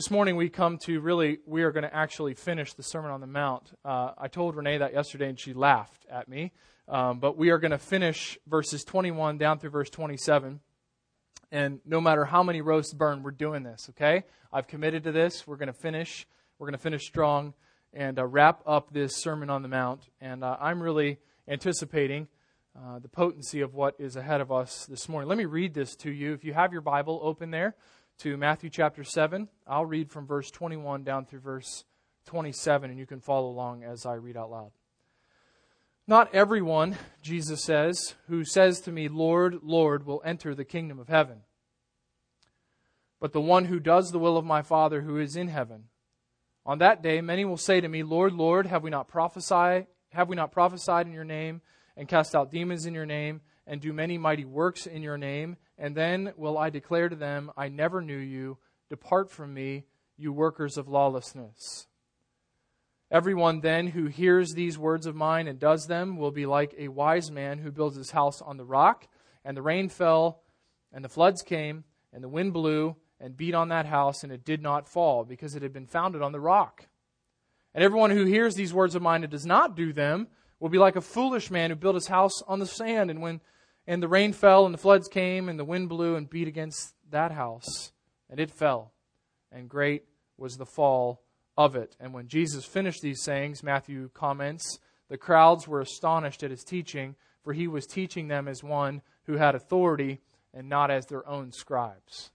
This morning we come to really, we are going to actually finish the Sermon on the Mount. Uh, I told Renee that yesterday and she laughed at me. Um, but we are going to finish verses 21 down through verse 27. And no matter how many roasts burn, we're doing this, okay? I've committed to this. We're going to finish. We're going to finish strong and uh, wrap up this Sermon on the Mount. And uh, I'm really anticipating uh, the potency of what is ahead of us this morning. Let me read this to you. If you have your Bible open there to Matthew chapter 7, I'll read from verse 21 down through verse 27, and you can follow along as I read out loud. Not everyone, Jesus says, who says to me, Lord, Lord, will enter the kingdom of heaven, but the one who does the will of my Father who is in heaven. On that day, many will say to me, Lord, Lord, have we not prophesied? Have we not prophesied in your name, and cast out demons in your name, and do many mighty works in your name? And then will I declare to them, I never knew you. Depart from me, you workers of lawlessness. Everyone then who hears these words of mine and does them will be like a wise man who builds his house on the rock. And the rain fell, and the floods came, and the wind blew and beat on that house, and it did not fall, because it had been founded on the rock. And everyone who hears these words of mine and does not do them will be like a foolish man who built his house on the sand. And when and the rain fell, and the floods came, and the wind blew and beat against that house, and it fell, and great was the fall of it. And when Jesus finished these sayings, Matthew comments, the crowds were astonished at his teaching, for he was teaching them as one who had authority and not as their own scribes.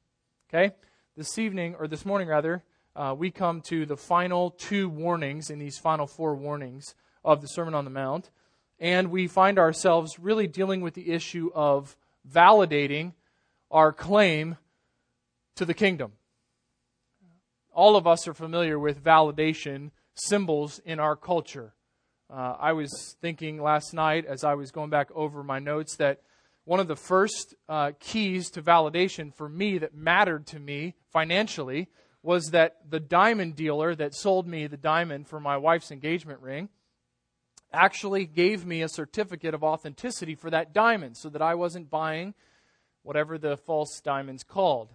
Okay? This evening, or this morning rather, uh, we come to the final two warnings in these final four warnings of the Sermon on the Mount. And we find ourselves really dealing with the issue of validating our claim to the kingdom all of us are familiar with validation symbols in our culture. Uh, I was thinking last night as I was going back over my notes that one of the first uh, keys to validation for me that mattered to me financially was that the diamond dealer that sold me the diamond for my wife's engagement ring actually gave me a certificate of authenticity for that diamond so that I wasn't buying whatever the false diamond's called.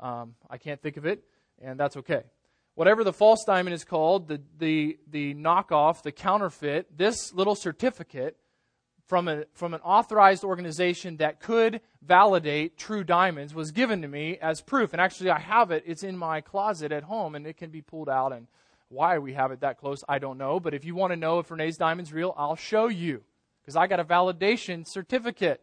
Um, I can't think of it and that's okay. Whatever the false diamond is called, the, the, the knockoff, the counterfeit, this little certificate from, a, from an authorized organization that could validate true diamonds was given to me as proof. And actually, I have it. It's in my closet at home, and it can be pulled out. And why we have it that close, I don't know. But if you want to know if Renee's diamond's real, I'll show you because I got a validation certificate.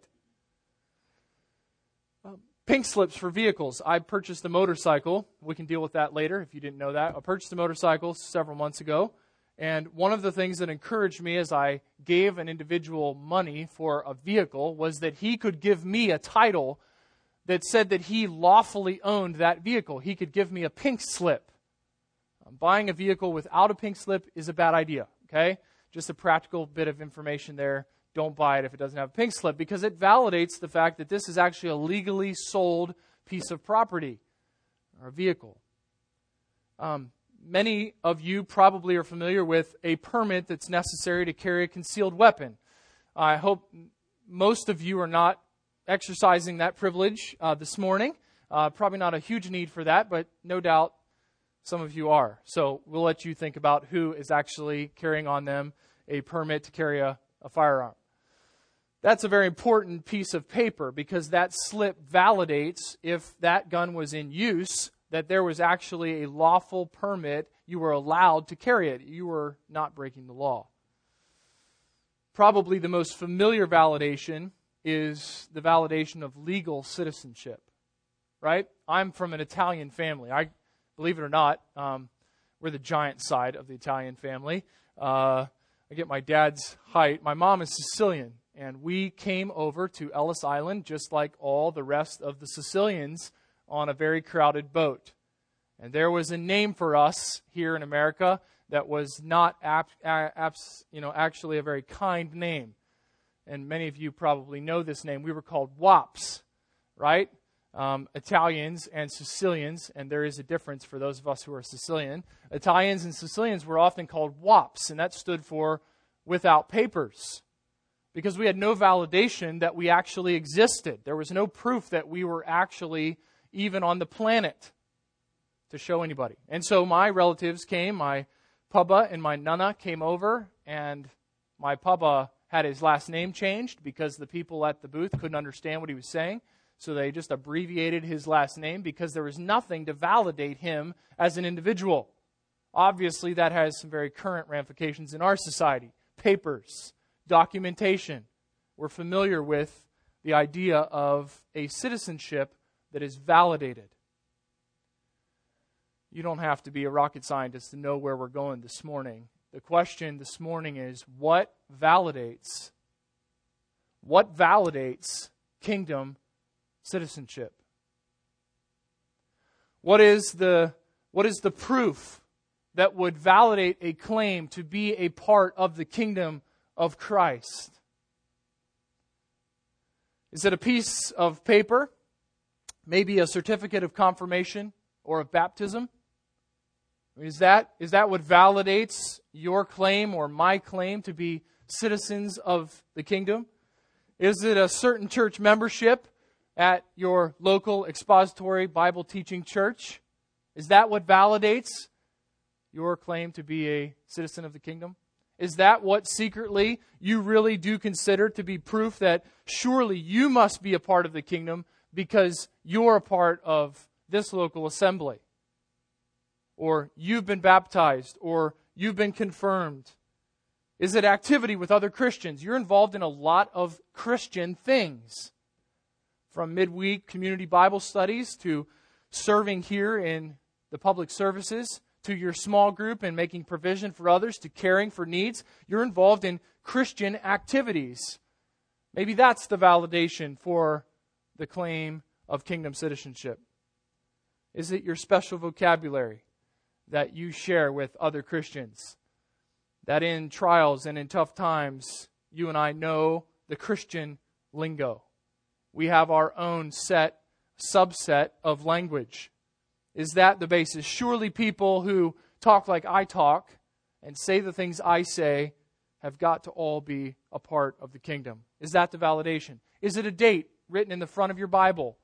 Pink slips for vehicles. I purchased a motorcycle. We can deal with that later if you didn't know that. I purchased a motorcycle several months ago. And one of the things that encouraged me as I gave an individual money for a vehicle was that he could give me a title that said that he lawfully owned that vehicle. He could give me a pink slip. Buying a vehicle without a pink slip is a bad idea, okay? Just a practical bit of information there don't buy it if it doesn't have a pink slip because it validates the fact that this is actually a legally sold piece of property or a vehicle. Um, many of you probably are familiar with a permit that's necessary to carry a concealed weapon. I hope most of you are not exercising that privilege uh, this morning. Uh, probably not a huge need for that, but no doubt some of you are. So we'll let you think about who is actually carrying on them a permit to carry a, a firearm. That's a very important piece of paper because that slip validates if that gun was in use, that there was actually a lawful permit. You were allowed to carry it. You were not breaking the law. Probably the most familiar validation is the validation of legal citizenship, right? I'm from an Italian family. I believe it or not, um, we're the giant side of the Italian family. Uh, I get my dad's height. My mom is Sicilian, and we came over to Ellis Island just like all the rest of the Sicilians on a very crowded boat. And there was a name for us here in America that was not ap- ap- you know, actually a very kind name. And many of you probably know this name. We were called WAPs, right? Um, Italians and Sicilians, and there is a difference for those of us who are Sicilian. Italians and Sicilians were often called WAPs, and that stood for without papers because we had no validation that we actually existed. There was no proof that we were actually even on the planet to show anybody. And so my relatives came, my papa and my nana came over, and my papa had his last name changed because the people at the booth couldn't understand what he was saying. So they just abbreviated his last name because there was nothing to validate him as an individual. Obviously, that has some very current ramifications in our society. Papers, documentation. We're familiar with the idea of a citizenship that is validated. You don't have to be a rocket scientist to know where we're going this morning. The question this morning is what validates what validates kingdom citizenship? What is the what is the proof that would validate a claim to be a part of the kingdom of Christ? Is it a piece of paper? Maybe a certificate of confirmation or of baptism? Is that, is that what validates your claim or my claim to be citizens of the kingdom? Is it a certain church membership at your local expository Bible teaching church? Is that what validates your claim to be a citizen of the kingdom? Is that what secretly you really do consider to be proof that surely you must be a part of the kingdom because you're a part of this local assembly? Or you've been baptized, or you've been confirmed? Is it activity with other Christians? You're involved in a lot of Christian things from midweek community Bible studies to serving here in the public services to your small group and making provision for others to caring for needs. You're involved in Christian activities. Maybe that's the validation for the claim of kingdom citizenship. Is it your special vocabulary that you share with other Christians? That in trials and in tough times, you and I know the Christian lingo we have our own set, subset of language. Is that the basis? Surely people who talk like I talk and say the things I say have got to all be a part of the kingdom. Is that the validation? Is it a date written in the front of your Bible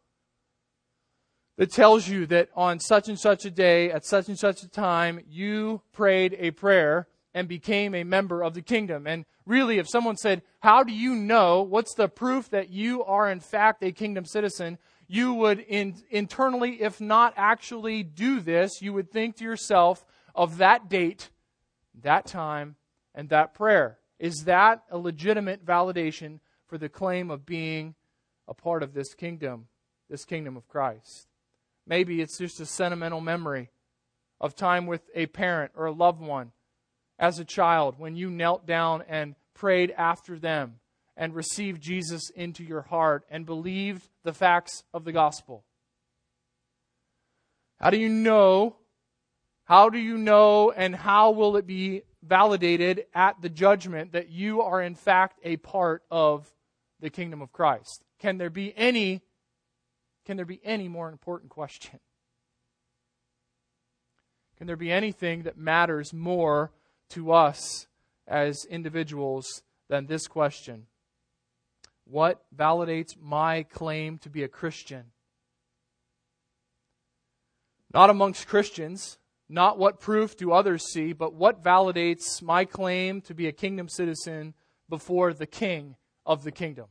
that tells you that on such and such a day, at such and such a time, you prayed a prayer and became a member of the kingdom? And really, if someone said, How do you know? What's the proof that you are, in fact, a kingdom citizen? You would in, internally, if not actually do this, you would think to yourself of that date, that time, and that prayer. Is that a legitimate validation for the claim of being a part of this kingdom, this kingdom of Christ? Maybe it's just a sentimental memory of time with a parent or a loved one as a child when you knelt down and prayed after them and received Jesus into your heart and believed the facts of the gospel? How do you know? How do you know and how will it be validated at the judgment that you are in fact a part of the kingdom of Christ? Can there be any can there be any more important question? Can there be anything that matters more to us as individuals than this question What validates my claim to be a Christian? Not amongst Christians, not what proof do others see, but what validates my claim to be a kingdom citizen before the king of the kingdom.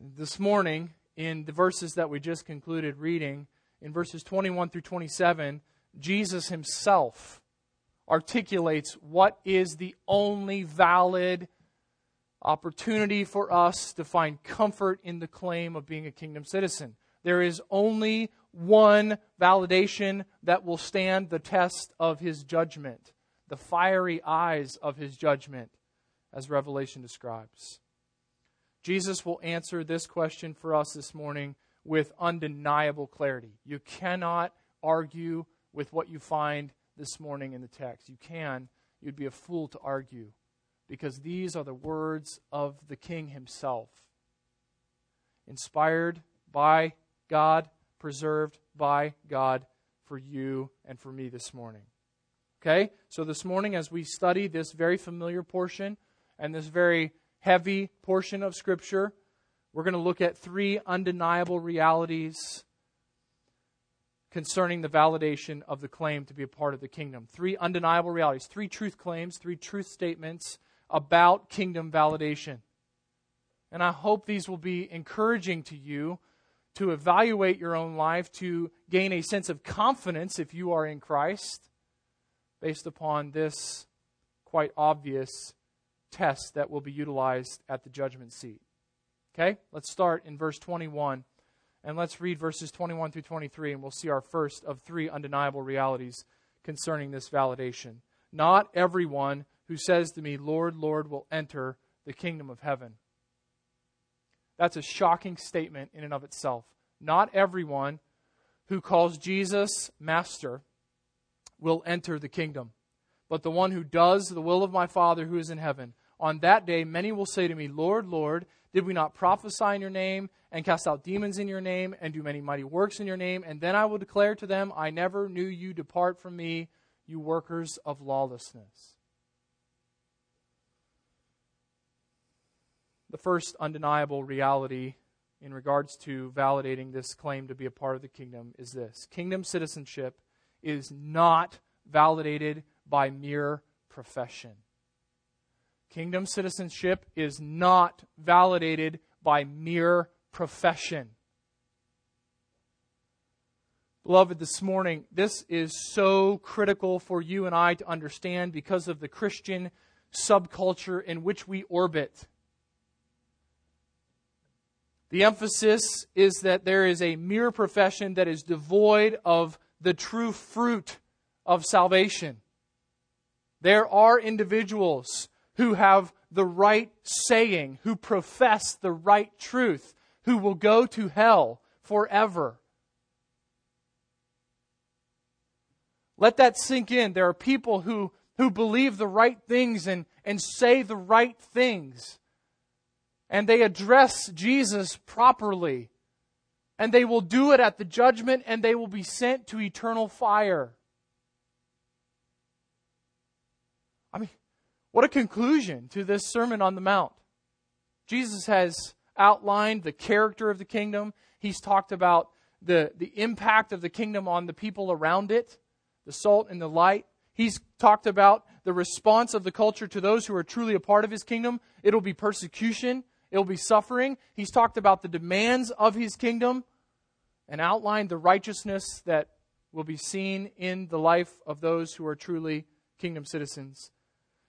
This morning, in the verses that we just concluded reading, in verses 21 through 27, Jesus himself articulates what is the only valid opportunity for us to find comfort in the claim of being a kingdom citizen. There is only one validation that will stand the test of his judgment, the fiery eyes of his judgment, as Revelation describes. Jesus will answer this question for us this morning with undeniable clarity. You cannot argue with what you find this morning in the text. You can, you'd be a fool to argue because these are the words of the King himself. Inspired by God, preserved by God for you and for me this morning. Okay? So this morning, as we study this very familiar portion and this very heavy portion of Scripture, we're going to look at three undeniable realities concerning the validation of the claim to be a part of the kingdom. Three undeniable realities, three truth claims, three truth statements about kingdom validation. And I hope these will be encouraging to you to evaluate your own life, to gain a sense of confidence if you are in Christ, based upon this quite obvious test that will be utilized at the judgment seat. Okay? Let's start in verse 21 and let's read verses 21 through 23 and we'll see our first of three undeniable realities concerning this validation. Not everyone who says to me, Lord, Lord, will enter the kingdom of heaven. That's a shocking statement in and of itself. Not everyone who calls Jesus Master will enter the kingdom, but the one who does the will of my Father who is in heaven. On that day, many will say to me, Lord, Lord, did we not prophesy in your name, and cast out demons in your name, and do many mighty works in your name? And then I will declare to them, I never knew you. Depart from me, you workers of lawlessness. The first undeniable reality in regards to validating this claim to be a part of the kingdom is this kingdom citizenship is not validated by mere profession. Kingdom citizenship is not validated by mere profession. Beloved, this morning, this is so critical for you and I to understand because of the Christian subculture in which we orbit. The emphasis is that there is a mere profession that is devoid of the true fruit of salvation. There are individuals who have the right saying, who profess the right truth, who will go to hell forever. Let that sink in. There are people who, who believe the right things and, and say the right things and they address Jesus properly. And they will do it at the judgment and they will be sent to eternal fire. I mean, what a conclusion to this Sermon on the Mount. Jesus has outlined the character of the kingdom. He's talked about the, the impact of the kingdom on the people around it, the salt and the light. He's talked about the response of the culture to those who are truly a part of his kingdom. It'll be persecution, It'll be suffering. He's talked about the demands of his kingdom and outlined the righteousness that will be seen in the life of those who are truly kingdom citizens.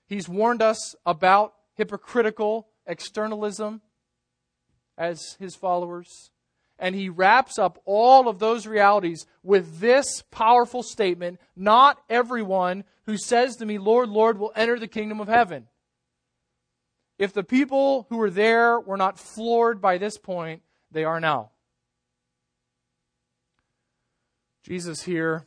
He's warned us about hypocritical externalism as his followers. And he wraps up all of those realities with this powerful statement Not everyone who says to me, Lord, Lord, will enter the kingdom of heaven. If the people who were there were not floored by this point, they are now. Jesus here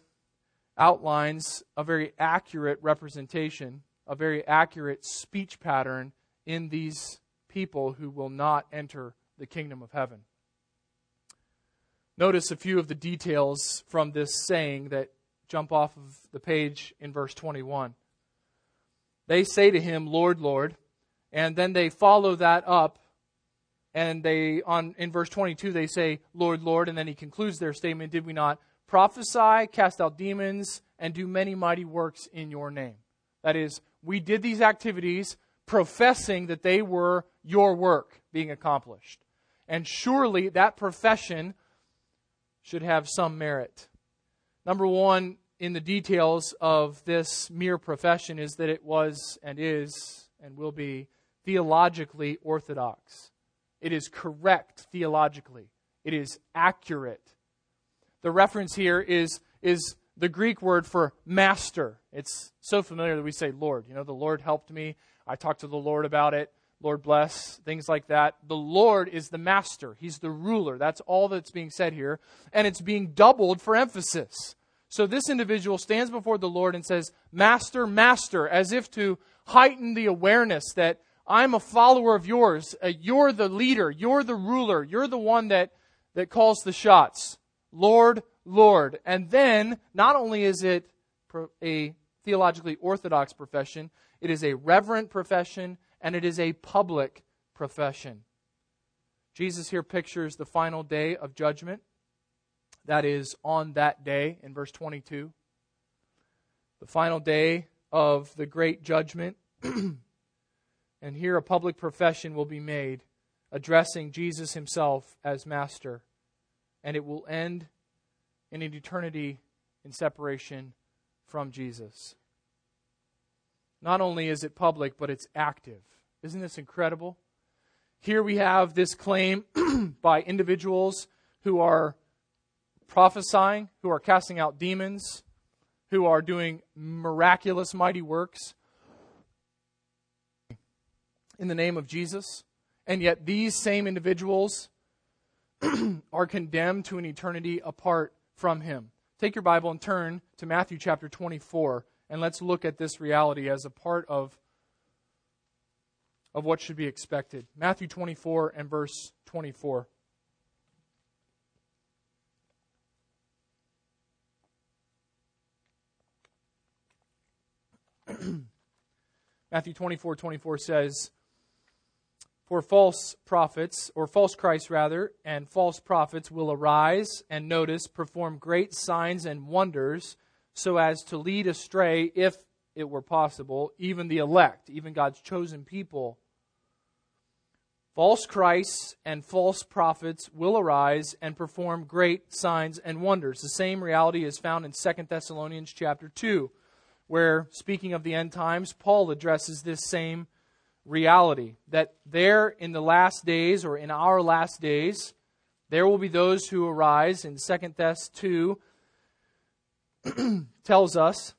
outlines a very accurate representation, a very accurate speech pattern in these people who will not enter the kingdom of heaven. Notice a few of the details from this saying that jump off of the page in verse 21. They say to him, Lord, Lord, and then they follow that up and they on in verse 22 they say lord lord and then he concludes their statement did we not prophesy cast out demons and do many mighty works in your name that is we did these activities professing that they were your work being accomplished and surely that profession should have some merit number one in the details of this mere profession is that it was and is and will be theologically orthodox. It is correct theologically. It is accurate. The reference here is, is the Greek word for master. It's so familiar that we say Lord. You know, the Lord helped me. I talked to the Lord about it. Lord bless, things like that. The Lord is the master, He's the ruler. That's all that's being said here. And it's being doubled for emphasis. So this individual stands before the Lord and says, Master, Master, as if to heighten the awareness that I'm a follower of yours. Uh, you're the leader. You're the ruler. You're the one that, that calls the shots. Lord, Lord. And then, not only is it a theologically orthodox profession, it is a reverent profession and it is a public profession. Jesus here pictures the final day of judgment. That is on that day in verse 22. The final day of the great judgment. and here a public profession will be made addressing Jesus himself as master. And it will end in an eternity in separation from Jesus. Not only is it public, but it's active. Isn't this incredible? Here we have this claim by individuals who are prophesying, who are casting out demons, who are doing miraculous, mighty works in the name of Jesus. And yet, these same individuals are condemned to an eternity apart from Him. Take your Bible and turn to Matthew chapter 24, and let's look at this reality as a part of, of what should be expected. Matthew 24 and verse 24. Matthew 24 24 says, For false prophets, or false Christs rather, and false prophets will arise and notice, perform great signs and wonders so as to lead astray, if it were possible, even the elect, even God's chosen people. False Christs and false prophets will arise and perform great signs and wonders. The same reality is found in 2 Thessalonians chapter 2, where, speaking of the end times, Paul addresses this same reality that there in the last days, or in our last days, there will be those who arise in second Thess 2 tells us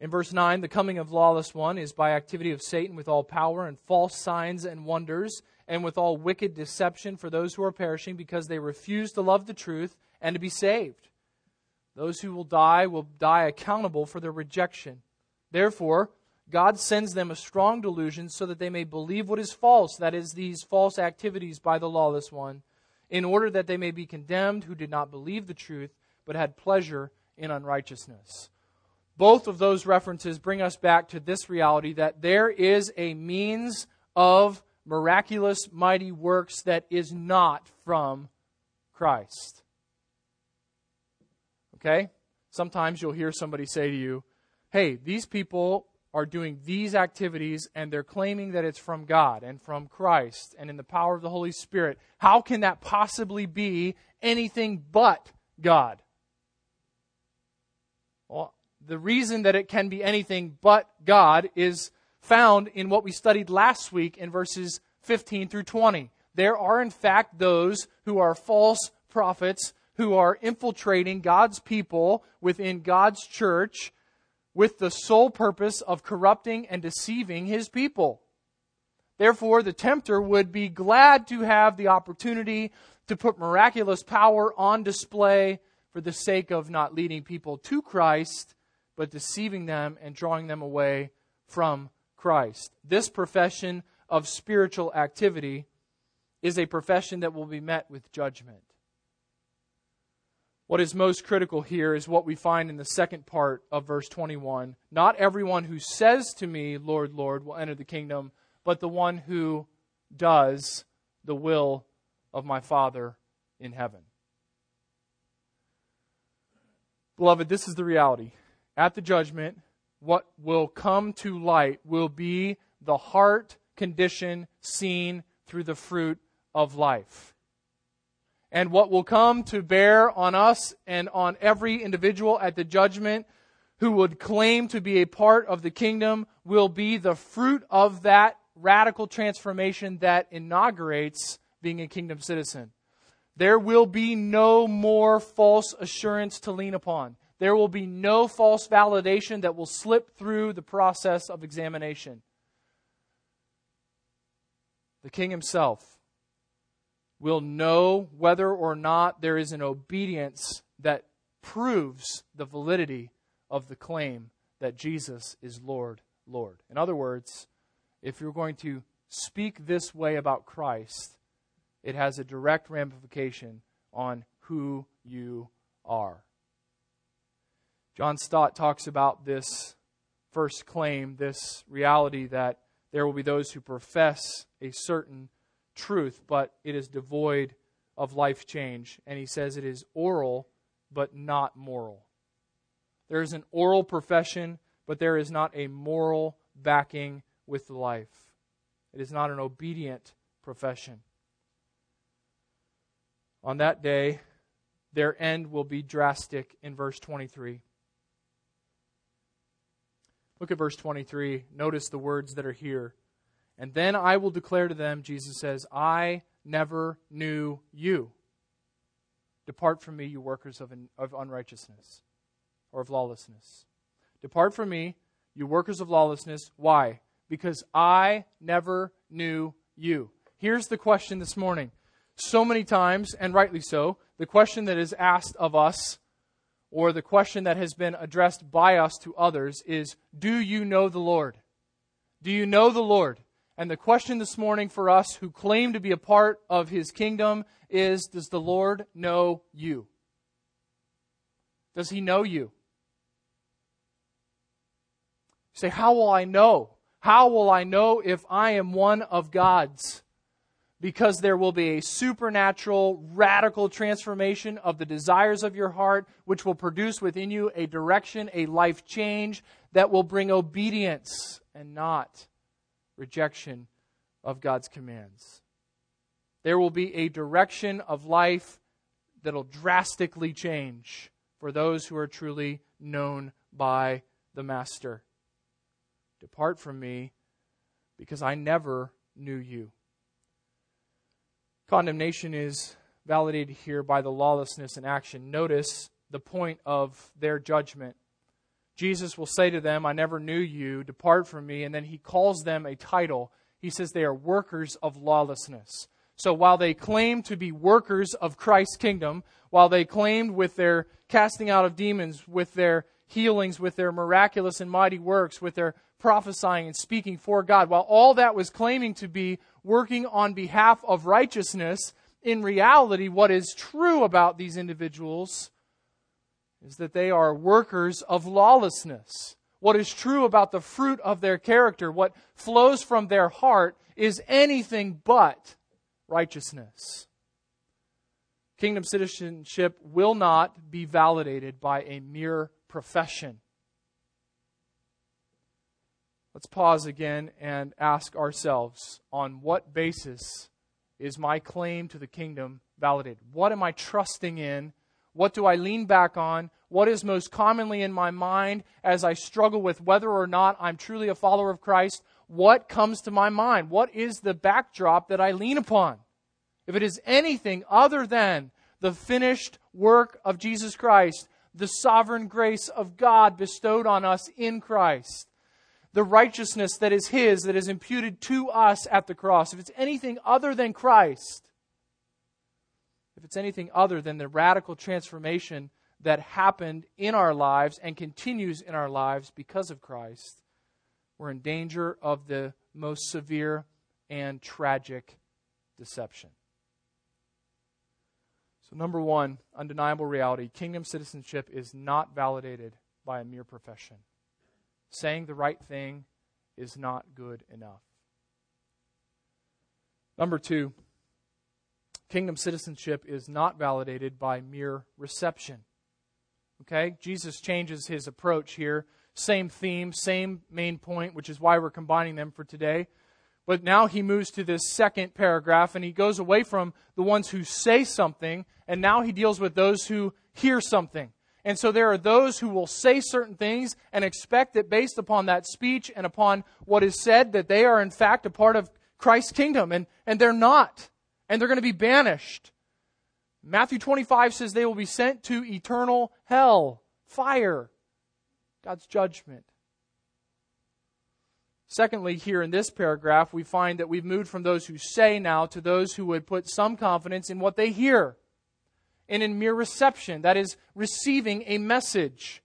in verse 9 the coming of lawless one is by activity of Satan with all power and false signs and wonders, and with all wicked deception for those who are perishing because they refuse to love the truth and to be saved. Those who will die will die accountable for their rejection. Therefore, God sends them a strong delusion so that they may believe what is false, that is, these false activities by the lawless one, in order that they may be condemned who did not believe the truth but had pleasure in unrighteousness. Both of those references bring us back to this reality that there is a means of miraculous, mighty works that is not from Christ. Okay? Sometimes you'll hear somebody say to you, hey, these people are doing these activities and they're claiming that it's from God and from Christ and in the power of the Holy Spirit. How can that possibly be anything but God? Well, the reason that it can be anything but God is found in what we studied last week in verses 15 through 20. There are, in fact, those who are false prophets who are infiltrating God's people within God's church with the sole purpose of corrupting and deceiving his people. Therefore, the tempter would be glad to have the opportunity to put miraculous power on display for the sake of not leading people to Christ, but deceiving them and drawing them away from Christ. This profession of spiritual activity is a profession that will be met with judgment. What is most critical here is what we find in the second part of verse 21. Not everyone who says to me, Lord, Lord, will enter the kingdom, but the one who does the will of my Father in heaven. Beloved, this is the reality. At the judgment, what will come to light will be the heart condition seen through the fruit of life. And what will come to bear on us and on every individual at the judgment who would claim to be a part of the kingdom will be the fruit of that radical transformation that inaugurates being a kingdom citizen. There will be no more false assurance to lean upon. There will be no false validation that will slip through the process of examination. The king himself will know whether or not there is an obedience that proves the validity of the claim that Jesus is Lord, Lord. In other words, if you're going to speak this way about Christ, it has a direct ramification on who you are. John Stott talks about this first claim, this reality that there will be those who profess a certain truth, but it is devoid of life change. And he says it is oral, but not moral. There is an oral profession, but there is not a moral backing with life. It is not an obedient profession. On that day, their end will be drastic in verse 23. Look at verse 23. Notice the words that are here. And then I will declare to them, Jesus says, I never knew you. Depart from me, you workers of, of unrighteousness or of lawlessness. Depart from me, you workers of lawlessness. Why? Because I never knew you. Here's the question this morning. So many times, and rightly so, the question that is asked of us, or the question that has been addressed by us to others, is Do you know the Lord? Do you know the Lord? And the question this morning for us who claim to be a part of his kingdom is Does the Lord know you? Does he know you? you say, How will I know? How will I know if I am one of God's? Because there will be a supernatural, radical transformation of the desires of your heart, which will produce within you a direction, a life change that will bring obedience and not rejection of God's commands. There will be a direction of life that'll drastically change for those who are truly known by the Master. Depart from me, because I never knew you. Condemnation is validated here by the lawlessness in action. Notice the point of their judgment. Jesus will say to them, I never knew you, depart from me. And then he calls them a title. He says they are workers of lawlessness. So while they claim to be workers of Christ's kingdom, while they claimed with their casting out of demons, with their healings, with their miraculous and mighty works, with their prophesying and speaking for God, while all that was claiming to be working on behalf of righteousness, in reality, what is true about these individuals is that they are workers of lawlessness. What is true about the fruit of their character, what flows from their heart, is anything but righteousness. Kingdom citizenship will not be validated by a mere profession. Let's pause again and ask ourselves on what basis is my claim to the kingdom validated? What am I trusting in what do I lean back on? What is most commonly in my mind as I struggle with whether or not I'm truly a follower of Christ? What comes to my mind? What is the backdrop that I lean upon? If it is anything other than the finished work of Jesus Christ, the sovereign grace of God bestowed on us in Christ, the righteousness that is His, that is imputed to us at the cross, if it's anything other than Christ, if it's anything other than the radical transformation that happened in our lives and continues in our lives because of Christ, we're in danger of the most severe and tragic deception. So, number one, undeniable reality kingdom citizenship is not validated by a mere profession. Saying the right thing is not good enough. Number two, Kingdom citizenship is not validated by mere reception. Okay? Jesus changes his approach here. Same theme, same main point, which is why we're combining them for today. But now he moves to this second paragraph and he goes away from the ones who say something and now he deals with those who hear something. And so there are those who will say certain things and expect that based upon that speech and upon what is said that they are in fact a part of Christ's kingdom and, and they're not and they're going to be banished. Matthew 25 says they will be sent to eternal hell, fire, God's judgment. Secondly, here in this paragraph, we find that we've moved from those who say now to those who would put some confidence in what they hear and in mere reception, that is, receiving a message.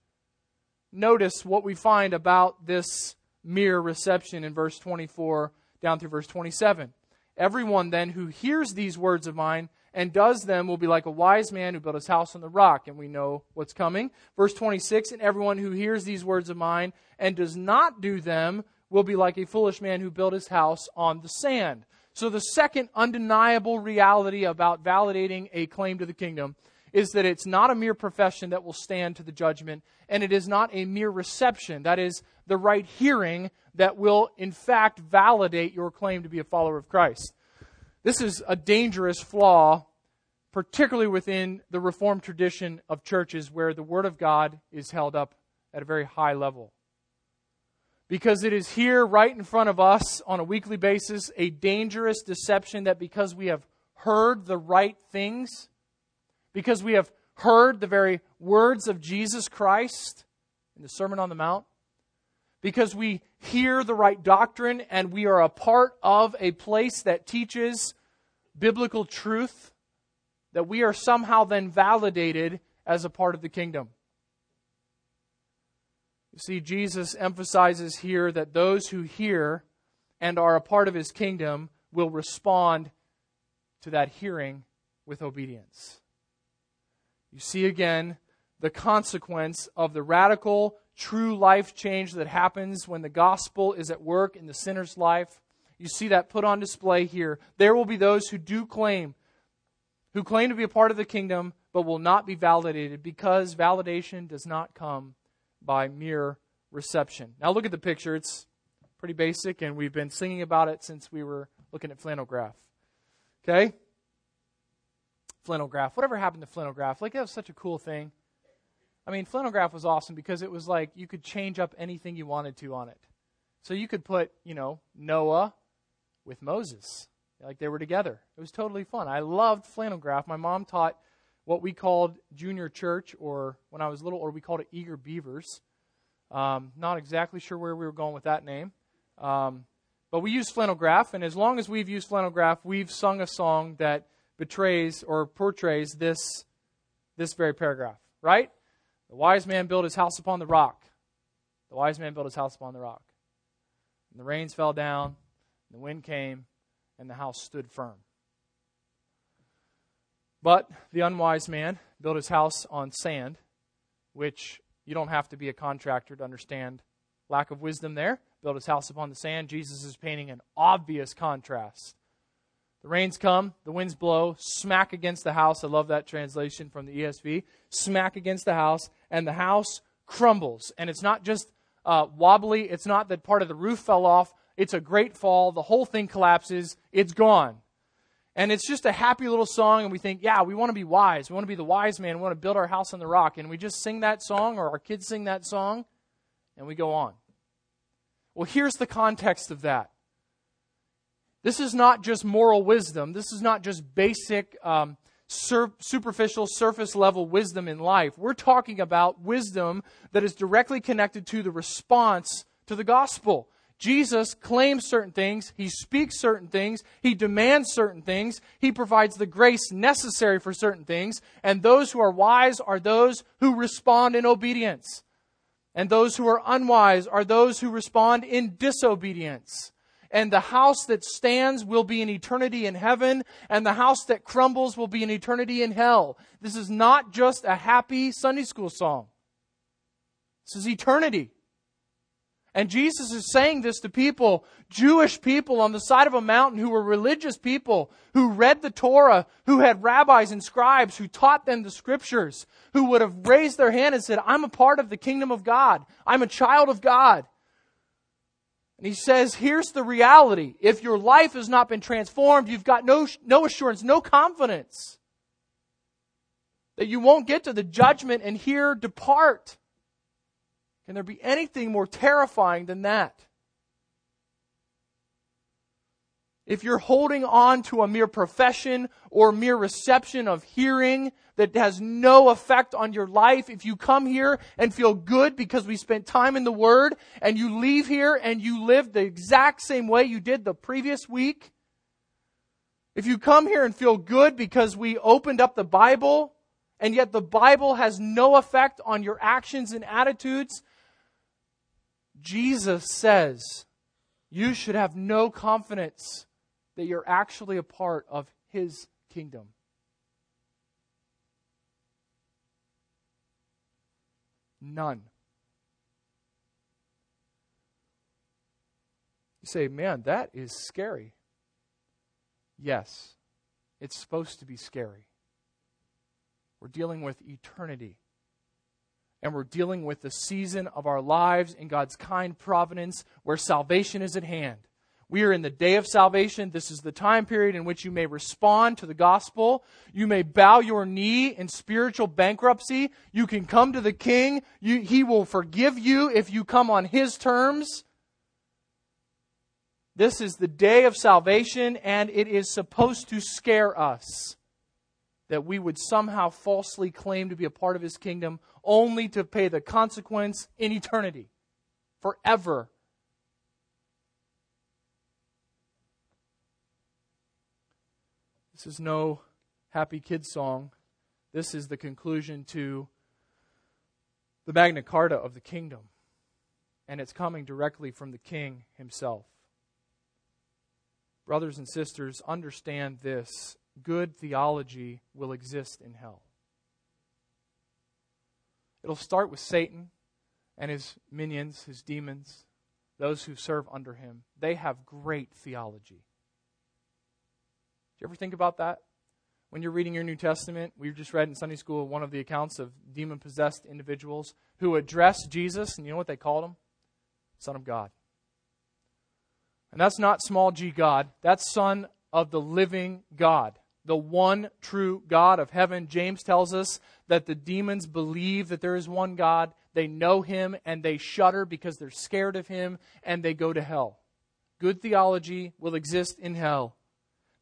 Notice what we find about this mere reception in verse 24 down through verse 27. Everyone then who hears these words of mine and does them will be like a wise man who built his house on the rock. And we know what's coming. Verse 26 And everyone who hears these words of mine and does not do them will be like a foolish man who built his house on the sand. So, the second undeniable reality about validating a claim to the kingdom is that it's not a mere profession that will stand to the judgment, and it is not a mere reception, that is, the right hearing that will, in fact, validate your claim to be a follower of Christ. This is a dangerous flaw, particularly within the Reformed tradition of churches where the Word of God is held up at a very high level because it is here right in front of us on a weekly basis a dangerous deception that because we have heard the right things, because we have heard the very words of Jesus Christ in the Sermon on the Mount, because we hear the right doctrine and we are a part of a place that teaches biblical truth, that we are somehow then validated as a part of the kingdom. You see, Jesus emphasizes here that those who hear and are a part of his kingdom will respond to that hearing with obedience. You see again the consequence of the radical, true life change that happens when the gospel is at work in the sinner's life. You see that put on display here. There will be those who do claim, who claim to be a part of the kingdom, but will not be validated because validation does not come by mere reception. Now, look at the picture. It's pretty basic, and we've been singing about it since we were looking at flannel graph. Okay? Flannel graph. Whatever happened to flannel graph? Like, that was such a cool thing. I mean, flannel graph was awesome because it was like you could change up anything you wanted to on it. So you could put, you know, Noah with Moses. Like they were together. It was totally fun. I loved flannel graph. My mom taught what we called junior church, or when I was little, or we called it eager beavers. Um, not exactly sure where we were going with that name. Um, but we used flannel graph, and as long as we've used flannel graph, we've sung a song that betrays or portrays this, this very paragraph, right? The wise man built his house upon the rock. The wise man built his house upon the rock. And the rains fell down, and the wind came, and the house stood firm. But the unwise man built his house on sand, which you don't have to be a contractor to understand lack of wisdom there. Built his house upon the sand. Jesus is painting an obvious contrast. The rains come, the winds blow, smack against the house. I love that translation from the ESV. Smack against the house, and the house crumbles. And it's not just uh, wobbly, it's not that part of the roof fell off. It's a great fall. The whole thing collapses. It's gone. And it's just a happy little song, and we think, yeah, we want to be wise. We want to be the wise man. We want to build our house on the rock. And we just sing that song, or our kids sing that song, and we go on. Well, here's the context of that. This is not just moral wisdom. This is not just basic, um, sur- superficial, surface level wisdom in life. We're talking about wisdom that is directly connected to the response to the gospel. Jesus claims certain things, he speaks certain things, he demands certain things, he provides the grace necessary for certain things, and those who are wise are those who respond in obedience. And those who are unwise are those who respond in disobedience. And the house that stands will be an eternity in heaven, and the house that crumbles will be an eternity in hell. This is not just a happy Sunday school song. This is eternity. And Jesus is saying this to people, Jewish people on the side of a mountain who were religious people, who read the Torah, who had rabbis and scribes who taught them the scriptures, who would have raised their hand and said, I'm a part of the kingdom of God. I'm a child of God. And he says, here's the reality. If your life has not been transformed, you've got no, no assurance, no confidence that you won't get to the judgment and hear depart. Can there be anything more terrifying than that? If you're holding on to a mere profession or mere reception of hearing that has no effect on your life, if you come here and feel good because we spent time in the Word and you leave here and you live the exact same way you did the previous week, if you come here and feel good because we opened up the Bible and yet the Bible has no effect on your actions and attitudes, Jesus says you should have no confidence that you're actually a part of his kingdom. None. You say, man, that is scary. Yes, it's supposed to be scary. We're dealing with eternity. And we're dealing with the season of our lives in God's kind providence where salvation is at hand. We are in the day of salvation. This is the time period in which you may respond to the gospel. You may bow your knee in spiritual bankruptcy. You can come to the king. You, he will forgive you if you come on his terms. This is the day of salvation, and it is supposed to scare us that we would somehow falsely claim to be a part of his kingdom only to pay the consequence in eternity, forever. This is no happy kid song. This is the conclusion to the Magna Carta of the kingdom. And it's coming directly from the king himself. Brothers and sisters, understand this good theology will exist in hell. It'll start with Satan and his minions, his demons, those who serve under him. They have great theology. Do you ever think about that? When you're reading your New Testament, we just read in Sunday school one of the accounts of demon possessed individuals who addressed Jesus, and you know what they called him? Son of God. And that's not small g God, that's Son of the living God, the one true God of heaven. James tells us that the demons believe that there is one God, they know him, and they shudder because they're scared of him, and they go to hell. Good theology will exist in hell.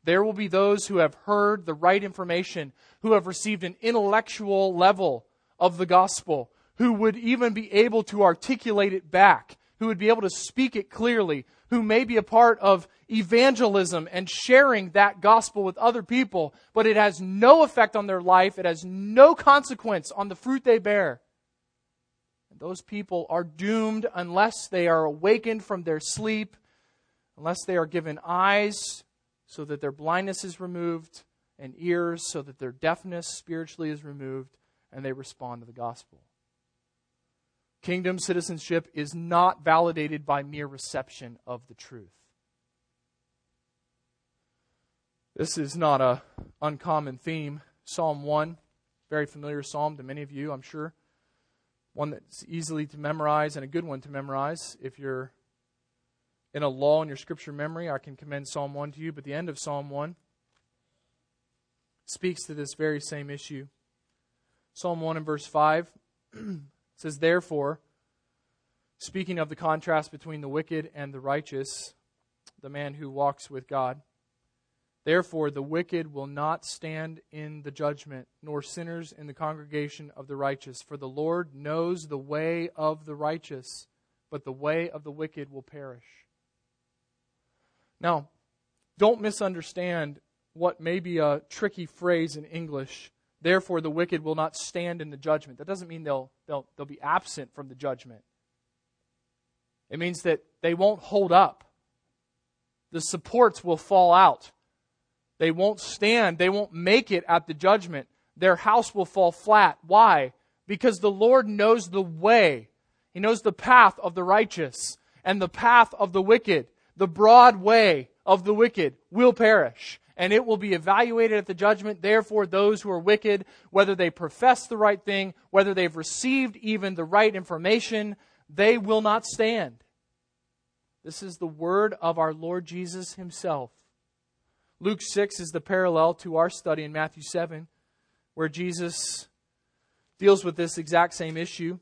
There will be those who have heard the right information, who have received an intellectual level of the gospel, who would even be able to articulate it back, who would be able to speak it clearly, who may be a part of evangelism and sharing that gospel with other people, but it has no effect on their life, it has no consequence on the fruit they bear. Those people are doomed unless they are awakened from their sleep, unless they are given eyes so that their blindness is removed, and ears so that their deafness spiritually is removed, and they respond to the gospel. Kingdom citizenship is not validated by mere reception of the truth. This is not a uncommon theme. Psalm 1, very familiar psalm to many of you, I'm sure. One that's easily to memorize and a good one to memorize if you're in a law in your scripture memory, I can commend Psalm 1 to you, but the end of Psalm 1 speaks to this very same issue. Psalm 1 and verse 5 says, Therefore, speaking of the contrast between the wicked and the righteous, the man who walks with God, Therefore, the wicked will not stand in the judgment, nor sinners in the congregation of the righteous. For the Lord knows the way of the righteous, but the way of the wicked will perish. Now, don't misunderstand what may be a tricky phrase in English. Therefore, the wicked will not stand in the judgment. That doesn't mean they'll, they'll, they'll be absent from the judgment. It means that they won't hold up. The supports will fall out. They won't stand. They won't make it at the judgment. Their house will fall flat. Why? Because the Lord knows the way. He knows the path of the righteous and the path of the wicked the broad way of the wicked will perish, and it will be evaluated at the judgment. Therefore, those who are wicked, whether they profess the right thing, whether they've received even the right information, they will not stand. This is the word of our Lord Jesus himself. Luke 6 is the parallel to our study in Matthew 7, where Jesus deals with this exact same issue.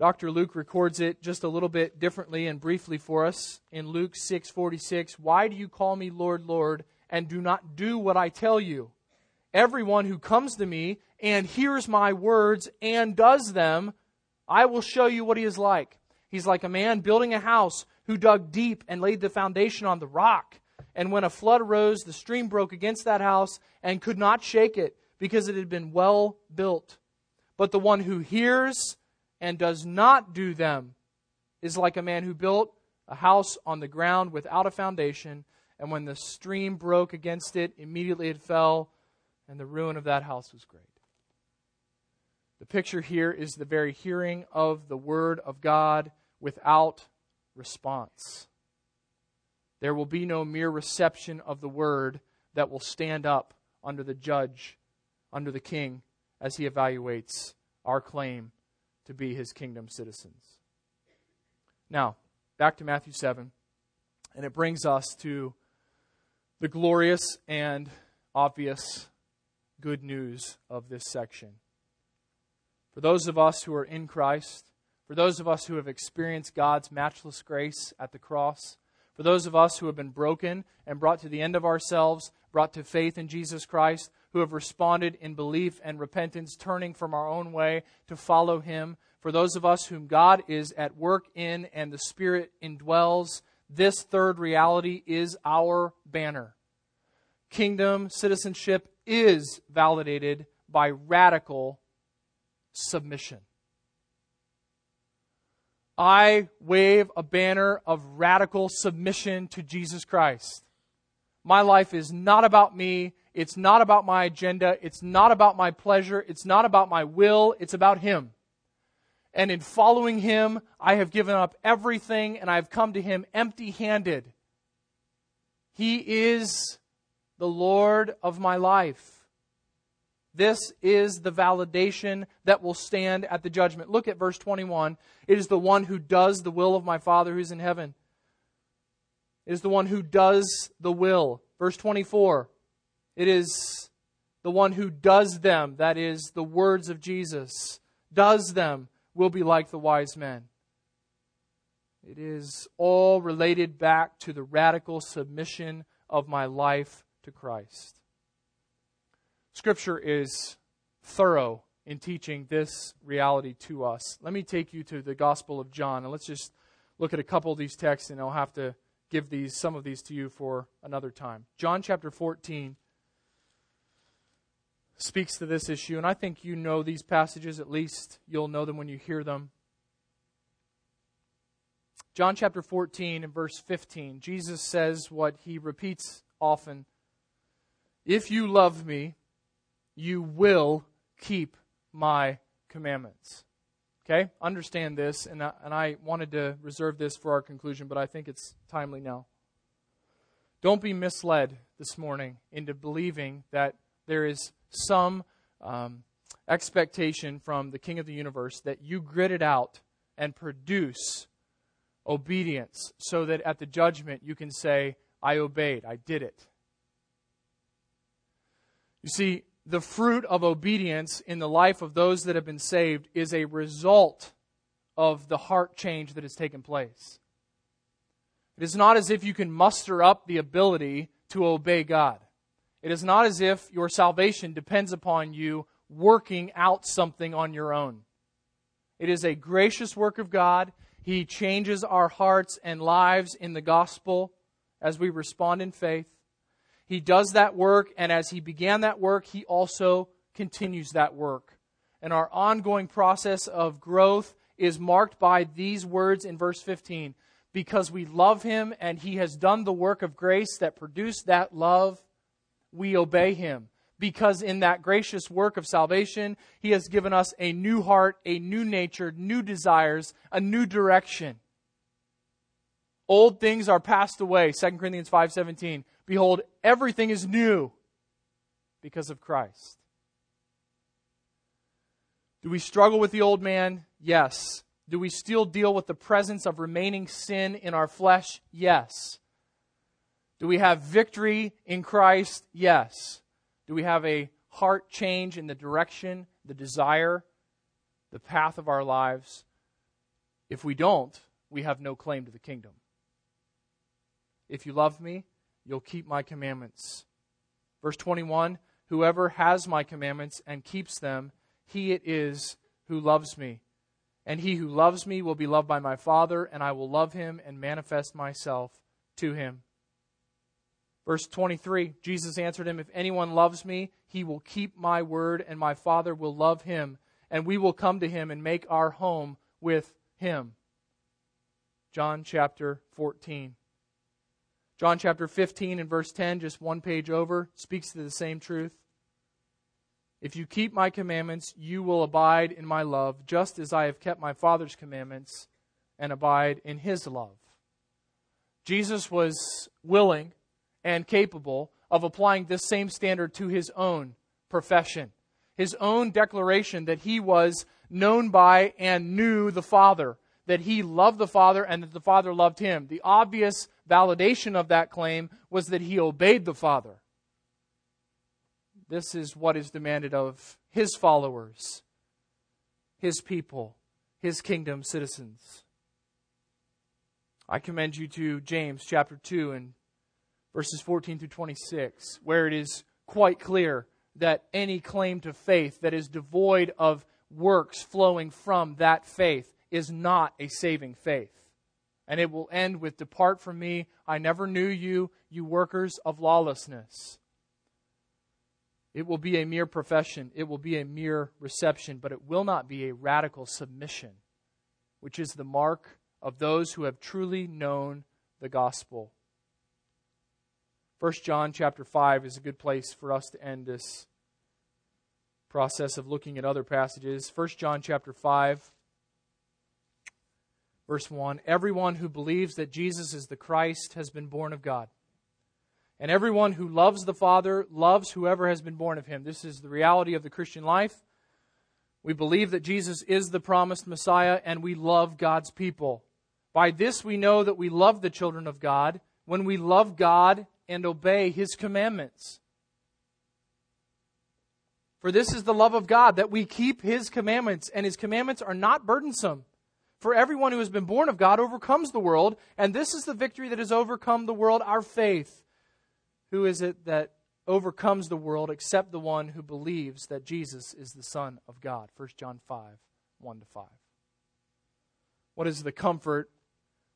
Dr. Luke records it just a little bit differently and briefly for us in Luke 6:46. Why do you call me Lord, Lord, and do not do what I tell you? Everyone who comes to me and hears my words and does them, I will show you what he is like. He's like a man building a house who dug deep and laid the foundation on the rock. And when a flood arose, the stream broke against that house and could not shake it because it had been well built. But the one who hears and does not do them is like a man who built a house on the ground without a foundation, and when the stream broke against it, immediately it fell, and the ruin of that house was great. The picture here is the very hearing of the word of God without response. There will be no mere reception of the word, that will stand up under the judge, under the king, as he evaluates our claim to be his kingdom citizens. Now, back to Matthew 7, and it brings us to the glorious and obvious good news of this section. For those of us who are in Christ, for those of us who have experienced God's matchless grace at the cross, for those of us who have been broken and brought to the end of ourselves, brought to faith in Jesus Christ, who have responded in belief and repentance, turning from our own way to follow Him, for those of us whom God is at work in and the Spirit indwells, this third reality is our banner. Kingdom citizenship is validated by radical submission. I wave a banner of radical submission to Jesus Christ. My life is not about me. It's not about my agenda. It's not about my pleasure. It's not about my will. It's about Him. And in following Him, I have given up everything and I've come to Him empty handed. He is the Lord of my life. This is the validation that will stand at the judgment. Look at verse 21. It is the one who does the will of my Father who's in heaven. It is the one who does the will. Verse 24. It is the one who does them, that is, the words of Jesus, does them, will be like the wise men. It is all related back to the radical submission of my life to Christ. Scripture is thorough in teaching this reality to us. Let me take you to the Gospel of John, and let's just look at a couple of these texts, and I'll have to give these some of these to you for another time. John chapter 14 speaks to this issue, and I think you know these passages, at least you'll know them when you hear them. John chapter 14 and verse 15, Jesus says what he repeats often If you love me, you will keep my commandments. Okay? Understand this, and I, and I wanted to reserve this for our conclusion, but I think it's timely now. Don't be misled this morning into believing that there is some um, expectation from the King of the universe that you grit it out and produce obedience so that at the judgment you can say, I obeyed, I did it. You see, the fruit of obedience in the life of those that have been saved is a result of the heart change that has taken place. It is not as if you can muster up the ability to obey God. It is not as if your salvation depends upon you working out something on your own. It is a gracious work of God. He changes our hearts and lives in the gospel as we respond in faith. He does that work, and as He began that work, He also continues that work. And our ongoing process of growth is marked by these words in verse 15 because we love Him and He has done the work of grace that produced that love, we obey Him. Because in that gracious work of salvation, He has given us a new heart, a new nature, new desires, a new direction. Old things are passed away, 2 Corinthians 5:17. Behold, everything is new because of Christ. Do we struggle with the old man? Yes. Do we still deal with the presence of remaining sin in our flesh? Yes. Do we have victory in Christ? Yes. Do we have a heart change in the direction, the desire, the path of our lives? If we don't, we have no claim to the kingdom. If you love me, you'll keep my commandments. Verse 21 Whoever has my commandments and keeps them, he it is who loves me. And he who loves me will be loved by my Father, and I will love him and manifest myself to him. Verse 23 Jesus answered him, If anyone loves me, he will keep my word, and my Father will love him, and we will come to him and make our home with him. John chapter 14. John chapter 15 and verse 10, just one page over, speaks to the same truth. If you keep my commandments, you will abide in my love, just as I have kept my Father's commandments and abide in his love. Jesus was willing and capable of applying this same standard to his own profession, his own declaration that he was known by and knew the Father, that he loved the Father and that the Father loved him. The obvious validation of that claim was that he obeyed the Father. This is what is demanded of his followers, his people, his kingdom citizens. I commend you to James chapter 2 and verses 14 through 26, where it is quite clear that any claim to faith that is devoid of works flowing from that faith is not a saving faith. And it will end with Depart from me, I never knew you, you workers of lawlessness. It will be a mere profession, it will be a mere reception, but it will not be a radical submission, which is the mark of those who have truly known the gospel. 1 John chapter 5 is a good place for us to end this process of looking at other passages. 1 John chapter 5 verse 1 Everyone who believes that Jesus is the Christ has been born of God. And everyone who loves the Father loves whoever has been born of him. This is the reality of the Christian life. We believe that Jesus is the promised Messiah and we love God's people. By this we know that we love the children of God when we love God and obey His commandments. For this is the love of God, that we keep His commandments, and His commandments are not burdensome. For everyone who has been born of God overcomes the world, and this is the victory that has overcome the world, our faith. Who is it that overcomes the world except the one who believes that Jesus is the Son of God? 1 John 5 1 to 5. What is the comfort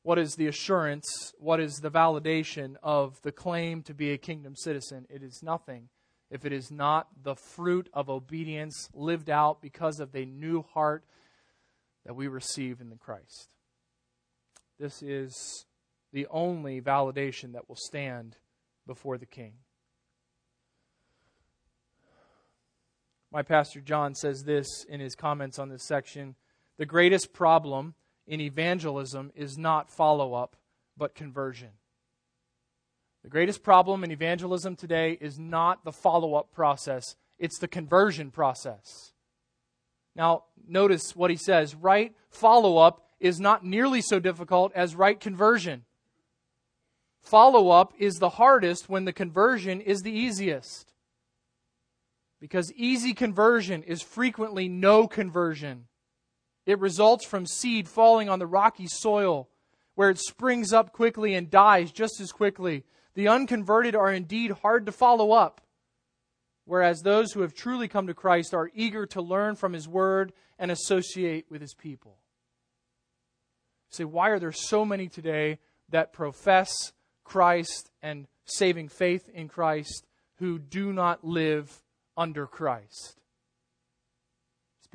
what is the assurance? What is the validation of the claim to be a kingdom citizen? It is nothing if it is not the fruit of obedience lived out because of the new heart that we receive in the Christ. This is the only validation that will stand before the king. My pastor John says this in his comments on this section The greatest problem in evangelism is not follow up, but conversion. The greatest problem in evangelism today is not the follow up process, it's the conversion process. Now, notice what he says right follow up is not nearly so difficult as right conversion. Follow up is the hardest when the conversion is the easiest. Because easy conversion is frequently no conversion. It results from seed falling on the rocky soil, where it springs up quickly and dies just as quickly. The unconverted are indeed hard to follow up, whereas those who have truly come to Christ are eager to learn from His Word and associate with His people. say, why are there so many today that profess Christ and saving faith in Christ who do not live under Christ?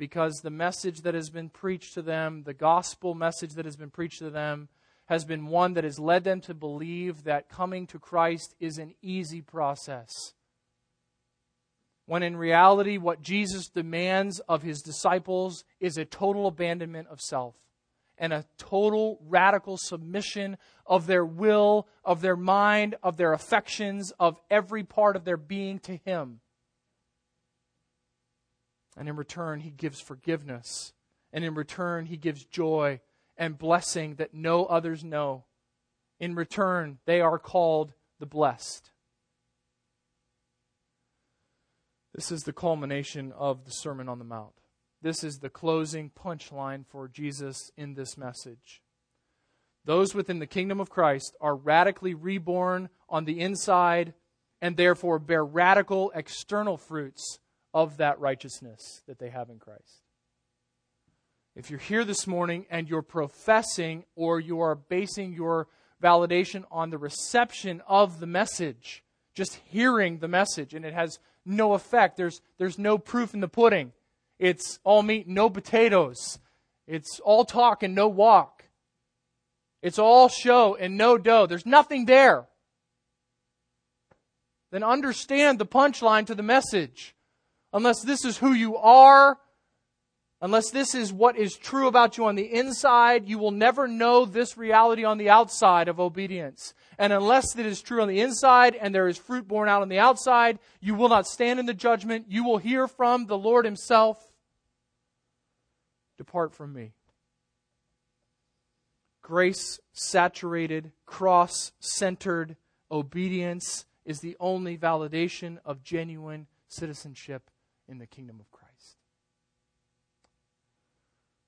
Because the message that has been preached to them, the gospel message that has been preached to them, has been one that has led them to believe that coming to Christ is an easy process. When in reality, what Jesus demands of his disciples is a total abandonment of self and a total radical submission of their will, of their mind, of their affections, of every part of their being to him. And in return, he gives forgiveness. And in return, he gives joy and blessing that no others know. In return, they are called the blessed. This is the culmination of the Sermon on the Mount. This is the closing punchline for Jesus in this message. Those within the kingdom of Christ are radically reborn on the inside and therefore bear radical external fruits of that righteousness that they have in Christ. If you're here this morning and you're professing or you are basing your validation on the reception of the message, just hearing the message, and it has no effect, there's, there's no proof in the pudding. It's all meat, no potatoes. It's all talk and no walk. It's all show and no dough. There's nothing there. Then understand the punchline to the message unless this is who you are, Unless this is what is true about you on the inside, you will never know this reality on the outside of obedience. And unless it is true on the inside and there is fruit borne out on the outside, you will not stand in the judgment. You will hear from the Lord Himself Depart from me. Grace saturated, cross centered obedience is the only validation of genuine citizenship in the kingdom of Christ.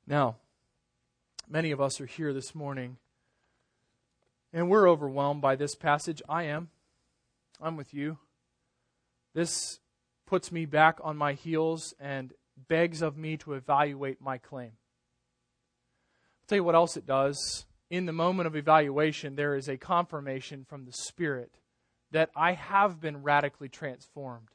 Now, many of us are here this morning and we're overwhelmed by this passage. I am. I'm with you. This puts me back on my heels and begs of me to evaluate my claim. I'll tell you what else it does. In the moment of evaluation, there is a confirmation from the Spirit that I have been radically transformed.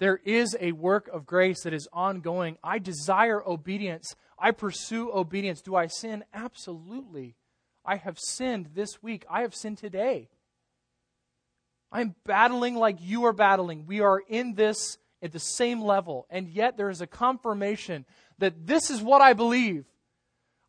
There is a work of grace that is ongoing. I desire obedience. I pursue obedience. Do I sin? Absolutely. I have sinned this week. I have sinned today. I'm battling like you are battling. We are in this at the same level. And yet there is a confirmation that this is what I believe.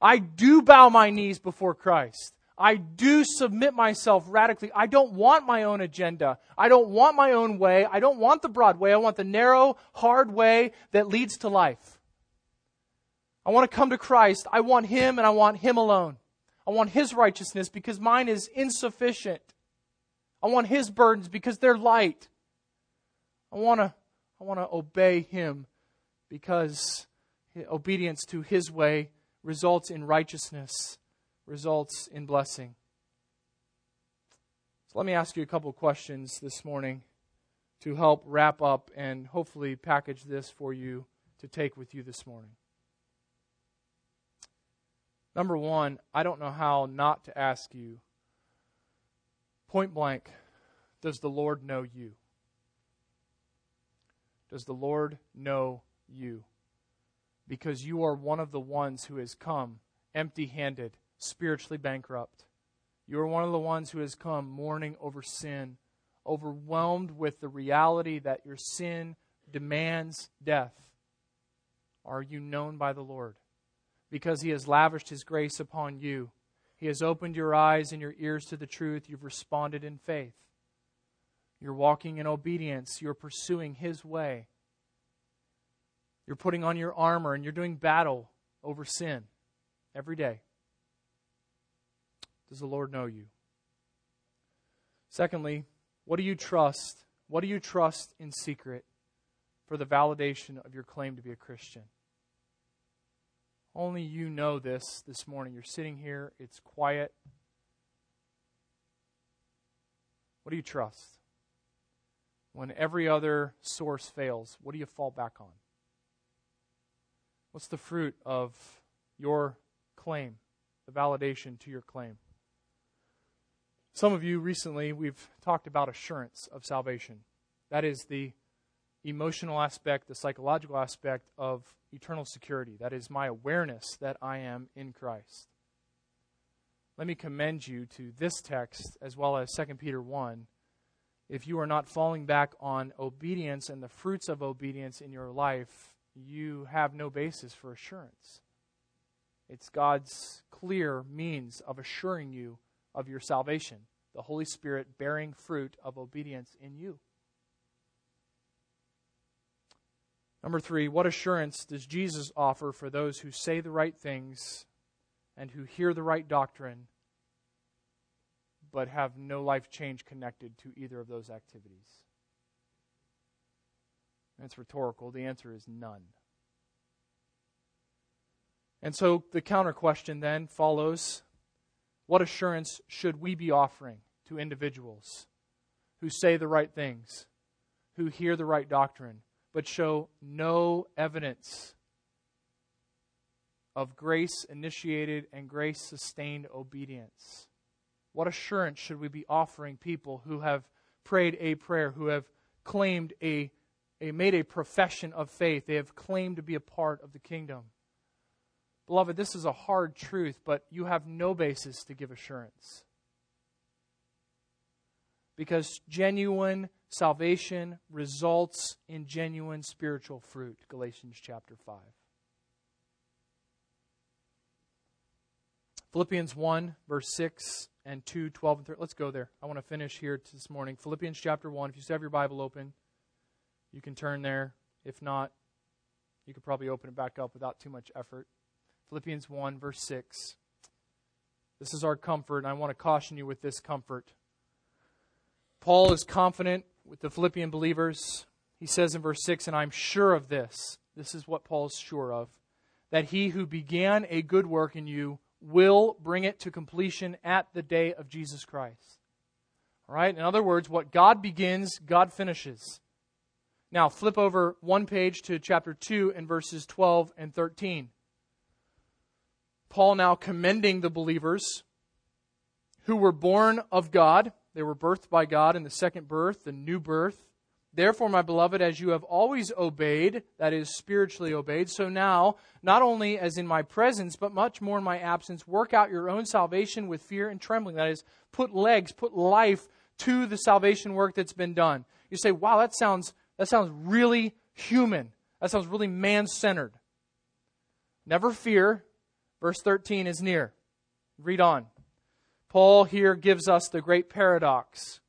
I do bow my knees before Christ. I do submit myself radically. I don't want my own agenda. I don't want my own way. I don't want the broad way. I want the narrow, hard way that leads to life. I want to come to Christ. I want Him and I want Him alone. I want His righteousness because mine is insufficient. I want His burdens because they're light. I want to, I want to obey Him because obedience to His way results in righteousness results in blessing. So let me ask you a couple questions this morning to help wrap up and hopefully package this for you to take with you this morning. Number one, I don't know how not to ask you point blank, does the Lord know you? Does the Lord know you? Because you are one of the ones who has come empty handed spiritually bankrupt. You are one of the ones who has come mourning over sin, overwhelmed with the reality that your sin demands death. Are you known by the Lord? Because He has lavished His grace upon you. He has opened your eyes and your ears to the truth. You've responded in faith. You're walking in obedience. You're pursuing His way. You're putting on your armor and you're doing battle over sin every day. Does the Lord know you? Secondly, what do you trust? What do you trust in secret for the validation of your claim to be a Christian? Only you know this this morning. You're sitting here, it's quiet. What do you trust? When every other source fails, what do you fall back on? What's the fruit of your claim, the validation to your claim? Some of you recently, we've talked about assurance of salvation. That is the emotional aspect, the psychological aspect of eternal security. That is my awareness that I am in Christ. Let me commend you to this text as well as 2 Peter 1. If you are not falling back on obedience and the fruits of obedience in your life, you have no basis for assurance. It's God's clear means of assuring you of your salvation, the Holy Spirit bearing fruit of obedience in you. Number three, what assurance does Jesus offer for those who say the right things and who hear the right doctrine but have no life change connected to either of those activities? It's rhetorical. The answer is none. And so the counter question then follows what assurance should we be offering to individuals who say the right things, who hear the right doctrine, but show no evidence of grace initiated and grace sustained obedience? What assurance should we be offering people who have prayed a prayer, who have claimed a, a made a profession of faith, they have claimed to be a part of the kingdom? Beloved, this is a hard truth, but you have no basis to give assurance. Because genuine salvation results in genuine spiritual fruit. Galatians chapter 5. Philippians 1, verse 6 and 2, 12 and 13. Let's go there. I want to finish here this morning. Philippians chapter 1. If you still have your Bible open, you can turn there. If not, you could probably open it back up without too much effort. Philippians 1, verse 6. This is our comfort, and I want to caution you with this comfort. Paul is confident with the Philippian believers. He says in verse 6, and I'm sure of this. This is what Paul's sure of. That he who began a good work in you will bring it to completion at the day of Jesus Christ. All right? In other words, what God begins, God finishes. Now, flip over one page to chapter 2 and verses 12 and 13. Paul now commending the believers who were born of God. They were birthed by God in the second birth, the new birth. Therefore, my beloved, as you have always obeyed, that is, spiritually obeyed, so now, not only as in my presence, but much more in my absence, work out your own salvation with fear and trembling. That is, put legs, put life to the salvation work that's been done. You say, wow, that sounds, that sounds really human. That sounds really man centered. Never fear. Verse 13 is near. Read on. Paul here gives us the great paradox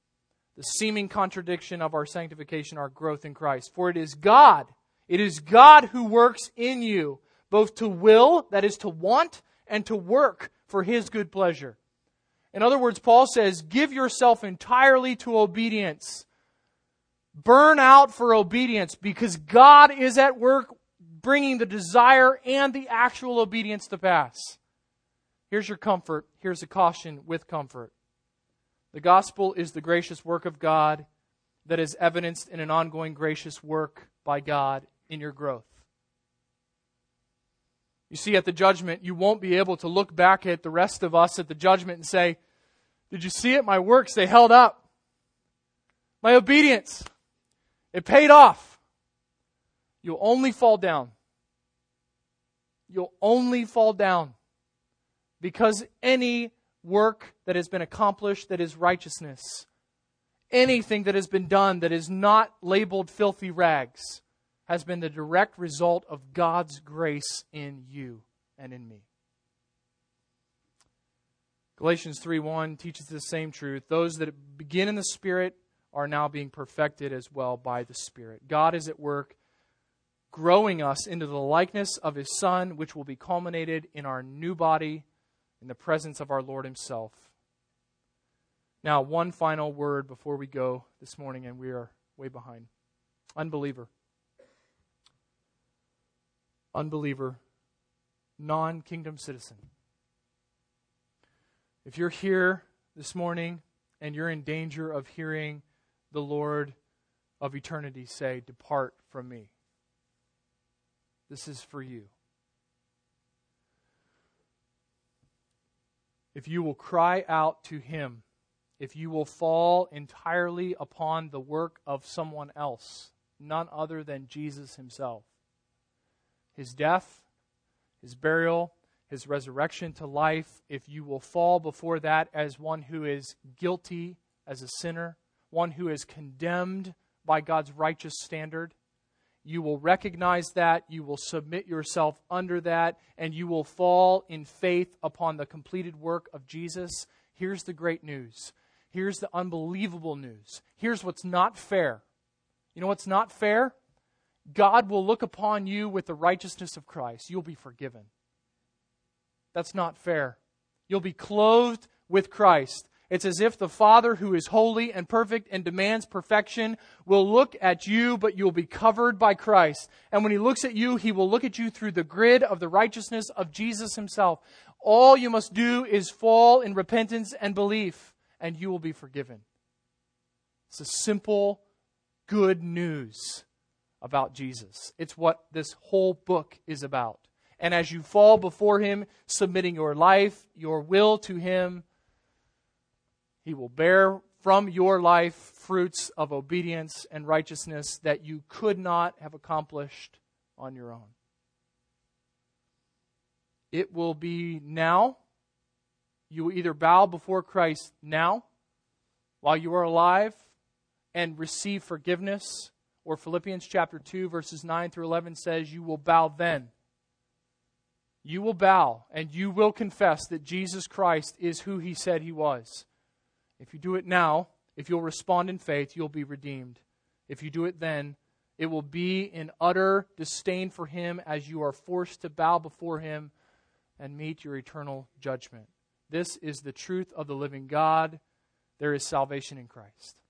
the seeming contradiction of our sanctification, our growth in Christ. For it is God, it is God who works in you, both to will, that is to want, and to work for his good pleasure. In other words, Paul says, give yourself entirely to obedience. Burn out for obedience because God is at work bringing the desire and the actual obedience to pass. Here's your comfort. Here's a caution with comfort. The gospel is the gracious work of God that is evidenced in an ongoing gracious work by God in your growth. You see, at the judgment, you won't be able to look back at the rest of us at the judgment and say, Did you see it? My works, they held up. My obedience, it paid off. You'll only fall down. You'll only fall down because any work that has been accomplished that is righteousness. Anything that has been done that is not labeled filthy rags has been the direct result of God's grace in you and in me. Galatians 3:1 teaches the same truth. Those that begin in the spirit are now being perfected as well by the spirit. God is at work growing us into the likeness of his son which will be culminated in our new body in the presence of our Lord Himself. Now, one final word before we go this morning, and we are way behind. Unbeliever. Unbeliever, non kingdom citizen. If you're here this morning and you're in danger of hearing the Lord of eternity say, Depart from me, this is for you. if you will cry out to Him, if you will fall entirely upon the work of someone else, none other than Jesus Himself. His death, His burial, His resurrection to life, if you will fall before that as one who is guilty as a sinner, one who is condemned by God's righteous standard, you will recognize that, you will submit yourself under that, and you will fall in faith upon the completed work of Jesus. Here's the great news. Here's the unbelievable news. Here's what's not fair. You know what's not fair? God will look upon you with the righteousness of Christ. You'll be forgiven. That's not fair. You'll be clothed with Christ. It's as if the Father, who is holy and perfect and demands perfection, will look at you, but you'll be covered by Christ. And when He looks at you, He will look at you through the grid of the righteousness of Jesus Himself. All you must do is fall in repentance and belief, and you will be forgiven. It's a simple, good news about Jesus. It's what this whole book is about. And as you fall before Him, submitting your life, your will to Him, he will bear from your life fruits of obedience and righteousness that you could not have accomplished on your own. It will be now. You will either bow before Christ now, while you are alive, and receive forgiveness, or Philippians chapter 2, verses 9 through 11 says, You will bow then you will bow and you will confess that Jesus Christ is who he said he was. If you do it now, if you'll respond in faith, you'll be redeemed. If you do it then, it will be in utter disdain for him as you are forced to bow before him and meet your eternal judgment. This is the truth of the living God. There is salvation in Christ.